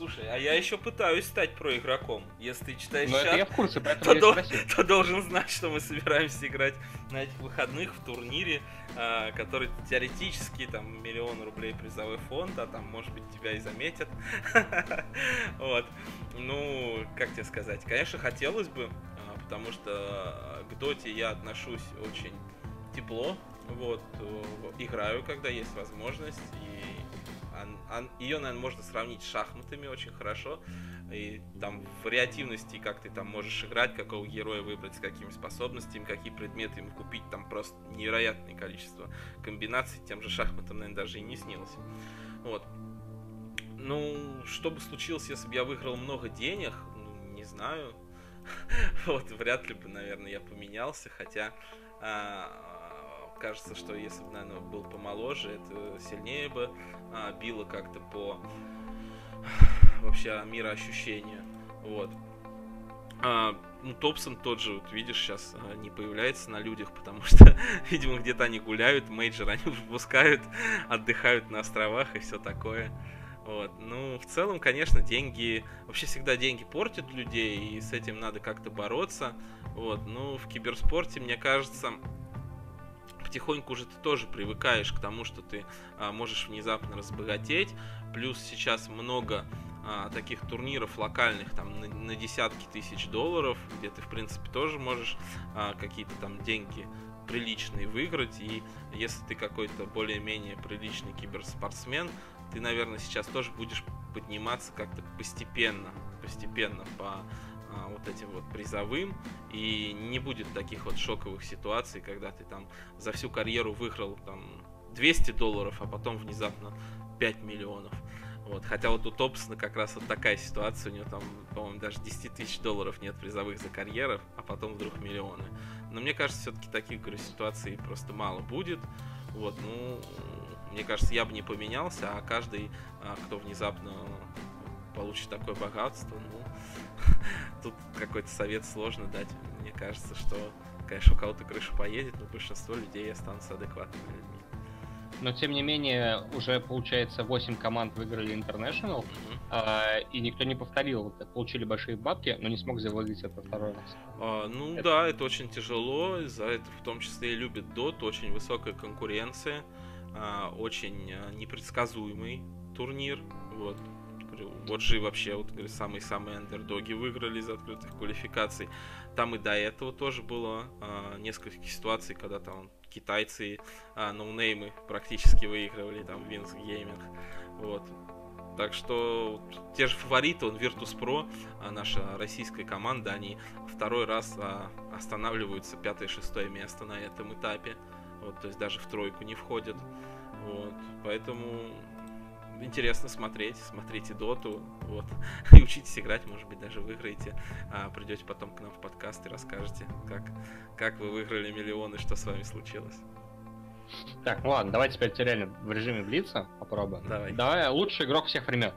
Слушай, а я еще пытаюсь стать проигроком. Если ты читаешь Ну, чат, я в курсе, то, дол- то должен знать, что мы собираемся играть на этих выходных в турнире, а, который теоретически там миллион рублей призовой фонд, а там, может быть, тебя и заметят. Вот. Ну, как тебе сказать? Конечно, хотелось бы, а, потому что к доте я отношусь очень тепло. Вот. э, Играю, когда есть возможность. И ее, наверное, можно сравнить с шахматами очень хорошо. И там вариативности, как ты там можешь играть, какого героя выбрать, с какими способностями, какие предметы ему купить, там просто невероятное количество комбинаций, тем же шахматам, наверное, даже и не снилось. Вот. Ну, что бы случилось, если бы я выиграл много денег, ну, не знаю. Вот, вряд ли бы, наверное, я поменялся, хотя а, кажется, что если бы, наверное, был помоложе, это сильнее бы а, било как-то по вообще мироощущения. Вот. А, ну, Топсон тот же, вот видишь, сейчас а, не появляется на людях, потому что, видимо, где-то они гуляют, major они выпускают, отдыхают на островах и все такое. Вот. Ну, в целом, конечно, деньги... Вообще всегда деньги портят людей, и с этим надо как-то бороться. Вот. Ну, в киберспорте, мне кажется, потихоньку уже ты тоже привыкаешь к тому, что ты а, можешь внезапно разбогатеть. Плюс сейчас много а, таких турниров локальных, там, на, на десятки тысяч долларов, где ты, в принципе, тоже можешь а, какие-то там деньги приличные выиграть. И если ты какой-то более-менее приличный киберспортсмен, ты, наверное, сейчас тоже будешь подниматься как-то постепенно, постепенно по вот этим вот призовым, и не будет таких вот шоковых ситуаций, когда ты там за всю карьеру выиграл там 200 долларов, а потом внезапно 5 миллионов. Вот. Хотя вот у Топсона как раз вот такая ситуация, у него там, по-моему, даже 10 тысяч долларов нет призовых за карьеров, а потом вдруг миллионы. Но мне кажется, все-таки таких, говорю, ситуаций просто мало будет. Вот, ну, мне кажется, я бы не поменялся, а каждый, а, кто внезапно получит такое богатство, ну, тут какой-то совет сложно дать. Мне кажется, что, конечно, у кого-то крыша поедет, но большинство людей останутся адекватными людьми. Но, тем не менее, уже, получается, 8 команд выиграли International, Мгм. а, и никто не повторил. Получили большие бабки, но не смог завладеть это второй раз. А, ну Это- да, это очень тяжело, за это в том числе и любят Доту, очень высокая конкуренция, а, очень а, непредсказуемый турнир, вот. Говорю, же вообще, вот самые-самые андердоги выиграли из открытых квалификаций. Там и до этого тоже было а, несколько ситуаций, когда там китайцы, а, ноунеймы практически выигрывали, там, Wings Gaming, вот. Так что те же фавориты, он Virtus.pro, а наша российская команда, они второй раз а, останавливаются пятое-шестое место на этом этапе. Вот, то есть даже в тройку не входят. Вот, поэтому интересно смотреть, смотрите доту, вот, и учитесь играть, может быть, даже выиграете, а придете потом к нам в подкаст и расскажете, как, как вы выиграли миллионы, что с вами случилось. Так, ну ладно, давай теперь реально в режиме Блица попробуем. Давай. Давай, лучший игрок всех времен.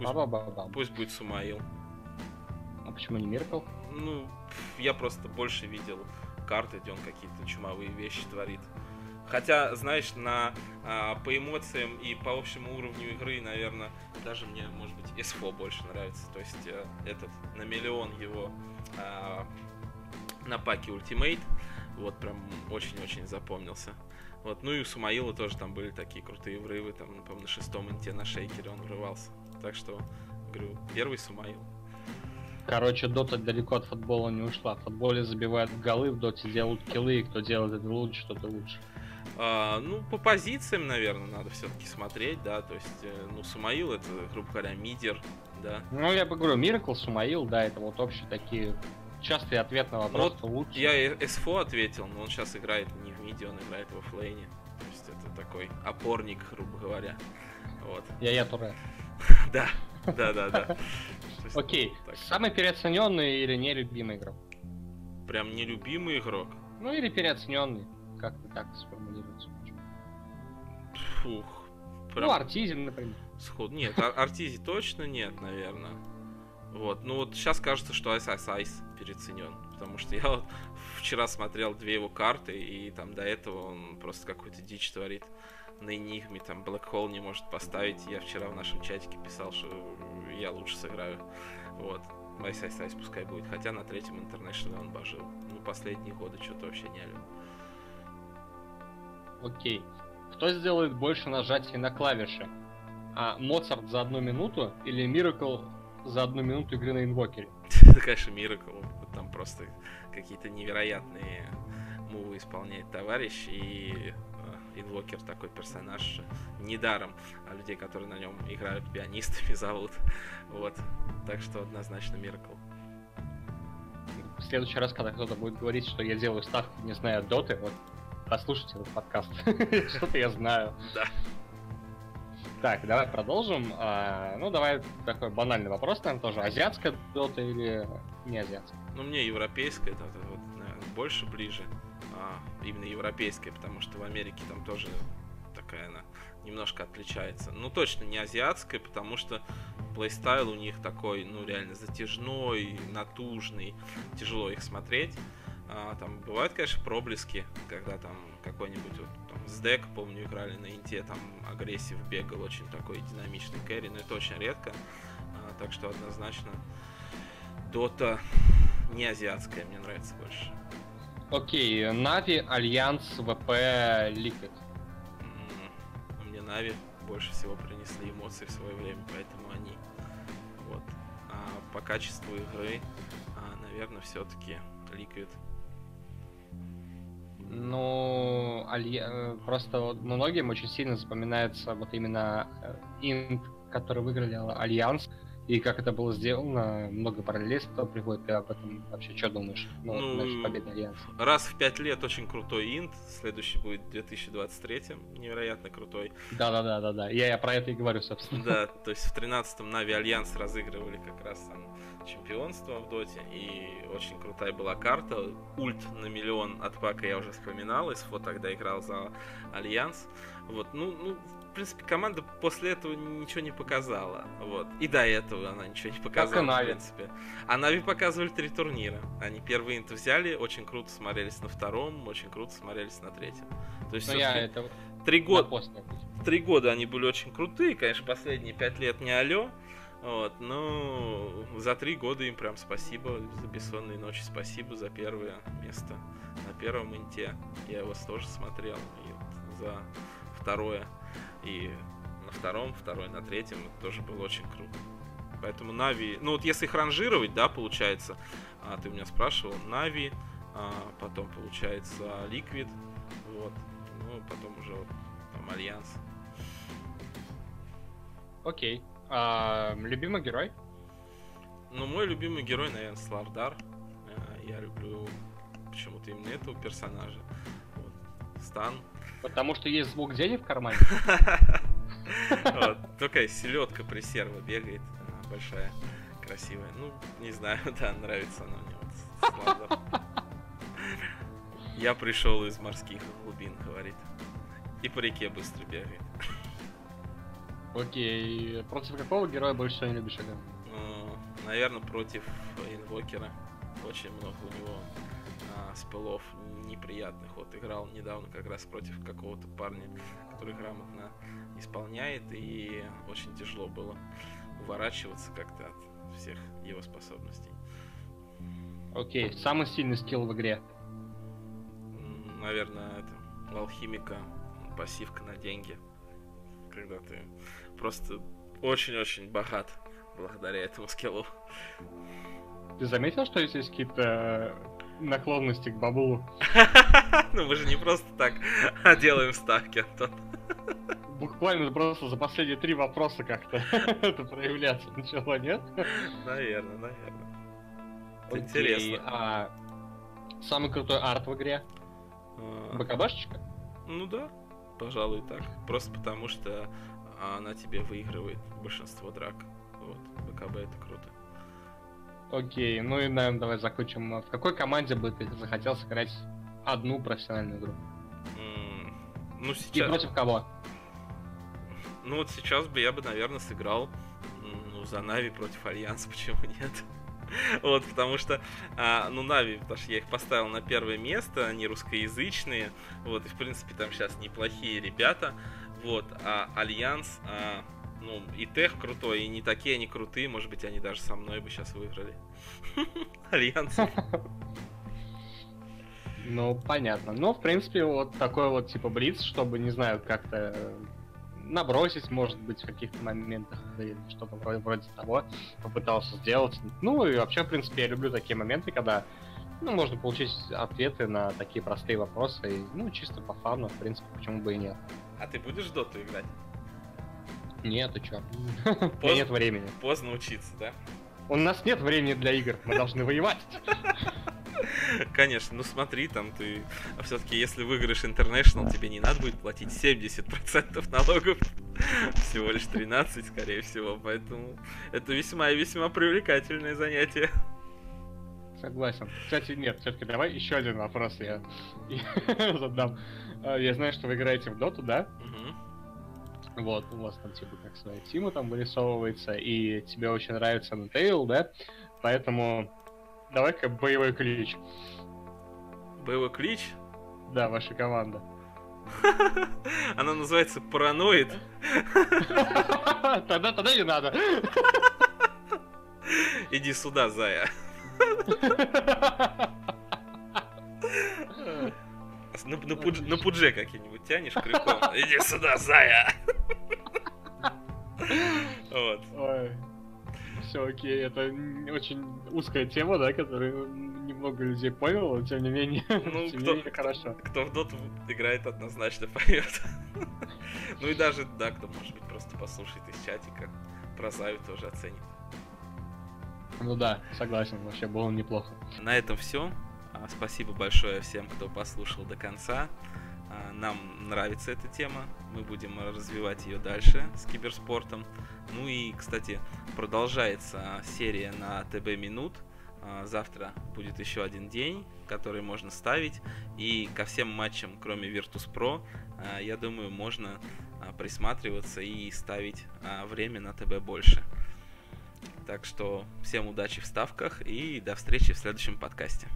Ну, пусть, пусть будет Сумаил. А почему не Миркл? Ну, я просто больше видел карты, где он какие-то чумовые вещи творит. Хотя, знаешь, на, а, по эмоциям и по общему уровню игры, наверное, даже мне, может быть, SFO больше нравится. То есть э, этот на миллион его а, на паке Ultimate. Вот прям очень-очень запомнился. Вот, ну и у Сумаила тоже там были такие крутые врывы, там, по-моему, на шестом инте на шейкере он врывался. Так что, говорю, первый Сумаил. Короче, Дота далеко от футбола не ушла. В футболе забивают голы, в Доте делают киллы, и кто делает это лучше, тот и лучше. А, ну, по позициям, наверное, надо все-таки смотреть, да, то есть, э, ну, Самаил это, грубо говоря, мидер, да. Ну, я бы говорю, Миракл, Сумаил, да, это вот общие такие частый ответ на вопрос, Вот кто лучше. Я СФО ответил, но он сейчас играет не в миде, он играет во флейне. То есть это такой опорник, грубо говоря. Вот. Я, я Туре. Да, да, да, да. Окей, самый переоцененный или нелюбимый игрок? Прям нелюбимый игрок. Ну или переоцененный, как ты так сформулировать. Фух. Ну, Прям Артизин, например. сход. Нет, Ар- Артизи точно нет, наверное. Вот, ну вот сейчас кажется, что Айс Айс Айс переоценен. Потому что я вот вчера смотрел две его карты, и там до этого он просто какую-то дичь творит. На Энигме там Black Hole не может поставить. Я вчера в нашем чатике писал, что я лучше сыграю. Вот. iceiceice пускай будет. Хотя на третьем интернешнале он божил. Ну, последние годы что-то вообще не алё. Окей. Кто сделает больше нажатий на клавиши? А Моцарт за одну минуту или Miracle за одну минуту игры на инвокере? Это, конечно, Миракл. Там просто какие-то невероятные мувы исполняет товарищ. И э, Инвокер такой персонаж. Недаром а людей, которые на нем играют пианистами, зовут. Вот. Так что однозначно Миракл. В следующий раз, когда кто-то будет говорить, что я делаю ставку, не зная доты, вот послушайте этот подкаст. Что-то я знаю. Да. Так, давай продолжим. А, ну, давай такой банальный вопрос, наверное, тоже. Азиатская дота или не азиатская? Ну, мне европейская, это вот, наверное, больше ближе. А, именно европейская, потому что в Америке там тоже такая она немножко отличается. Ну, точно не азиатская, потому что плейстайл у них такой, ну, реально затяжной, натужный. Тяжело их смотреть. А, там бывают, конечно, проблески, когда там какой-нибудь вот там CDEC, помню, играли на Инте, там агрессив бегал, очень такой динамичный кэрри, но это очень редко. А, так что однозначно Дота не азиатская, мне нравится больше. Окей, Нави, Альянс, ВП. М, Мне Нави больше всего принесли эмоций в свое время, поэтому они. Вот. А по качеству игры, наверное, все-таки Liquid. Ну, Алья- э, просто вот многим очень сильно запоминается вот именно э, Инт, который выиграли Альянс, и как это было сделано, много параллелей приходит, ты об этом вообще что думаешь? Ну, Ну, значит, победа Альянса. Раз в пять лет очень крутой инт, следующий будет в 2023, невероятно крутой. Да-да-да-да-да, я, я про это и говорю, собственно. Да, то есть в 13-м Нави Альянс разыгрывали как раз там чемпионство в Доте, и очень крутая была карта. Ульт на миллион от Пака я уже вспоминал, s4 тогда играл за Альянс. Вот, ну, ну, в принципе, команда после этого ничего не показала. Вот. И до этого она ничего не показала, в Нави. принципе. А Нави показывали три турнира. Они первый инт взяли, очень круто смотрелись на втором, очень круто смотрелись на третьем. То есть Ну, я это три года, три года они были очень крутые, конечно, последние пять лет не алё, вот, но за три года им прям спасибо за бессонные ночи, спасибо за первое место на первом инте, я его тоже смотрел, и вот за второе, и на втором, второй на третьем, это тоже было очень круто. Поэтому Нави, ну вот если их ранжировать, да, получается, а, ты меня спрашивал, Нави, а, потом получается Liquid, вот, ну потом уже вот там Альянс. Окей. А, любимый герой? Ну, мой любимый герой, наверное, Слардар. Э, Я люблю почему-то именно этого персонажа. Вот. Стан. Потому что есть звук денег в кармане. Такая селедка при серво бегает. Большая, красивая. Ну, не знаю, да, нравится она мне. вот, Слардар. Я пришел из морских глубин, говорит. И по реке быстро бегает. Окей. Против какого героя больше всего не любишь играть? Ну, наверное, против инвокера. Очень много у него а, спелов неприятных. Вот играл недавно как раз против какого-то парня, который грамотно исполняет, и очень тяжело было уворачиваться как-то от всех его способностей. Окей. Самый сильный скилл в игре. Наверное, это у алхимика пассивка на деньги. Когда ты просто очень-очень богат благодаря этому скиллу. Ты заметил, что здесь какие-то наклонности к баблу? Ну мы же не просто так делаем ставки, Антон. Буквально просто за последние три вопроса как-то это проявляться начало, нет? Наверное, наверное. Интересно. А самый крутой арт в игре? А, БКБшечка? Ну да, пожалуй так. Просто потому что она тебе выигрывает большинство драк. Вот, БКБ это круто. Окей, ну и, наверное, давай закончим. В какой команде бы ты захотел сыграть одну профессиональную игру? Ну И сейчас, против кого? ну вот сейчас бы я бы, наверное, сыграл ну, за Нави против Альянса, почему нет? Вот, потому что, а, ну, Нави, потому что я их поставил на первое место, они русскоязычные, вот, и, в принципе, там сейчас неплохие ребята, вот, а Альянс, а, ну, и Тех крутой, и не такие они крутые, может быть, они даже со мной бы сейчас выиграли. Альянс. Ну, понятно. Ну, в принципе, вот такой вот типа блиц, чтобы, не знаю, как-то э, набросить, может быть, в каких-то моментах, или что-то вроде, вроде того, попытался сделать. Ну, и вообще, в принципе, я люблю такие моменты, когда ну, можно получить ответы на такие простые вопросы, и, ну, чисто по фану, в принципе, почему бы и нет. А ты будешь в доту играть? Нет, ты чё? У меня Поздно, нет времени. поздно учиться, да? У нас нет времени для игр, мы должны воевать. Конечно, ну смотри, там ты... А все-таки, если выиграешь International, тебе не надо будет платить 70% налогов. Всего лишь 13, скорее всего. Поэтому это весьма и весьма привлекательное занятие. Согласен. Кстати, нет, все-таки давай еще один вопрос я задам. А, Я знаю, что вы играете в доту, да? Вот, у вас там типа как своя тима там вырисовывается, и тебе очень нравится Нутейл, да? Поэтому давай-ка боевой ключ. Боевой клич. Да, ваша команда. Она называется Параноид. Тогда, тогда не надо. Иди сюда, Зая. На, на пудж- на пудже какие-нибудь тянешь крюком. Иди сюда, Зая. Вот. Ой. Все окей, это очень узкая тема, да, которую немного людей понял, но тем не менее, Ну, тем не кто- менее хорошо. Кто в доту играет, однозначно поймет. Ну и даже, да, кто, может быть, просто послушает из чатика, про Заю тоже оценит. Ну да, согласен, вообще было неплохо. На этом все. Спасибо большое всем, кто послушал до конца. А, Нам нравится эта тема. Мы будем развивать ее дальше с киберспортом. Ну и, кстати, продолжается серия на ТБ Минут. А, Завтра будет еще один день, который можно ставить. И ко всем матчам, кроме Virtus.pro, а, я думаю, можно а, присматриваться и ставить а, время на ТБ больше. Так что всем удачи в ставках и до встречи в следующем подкасте.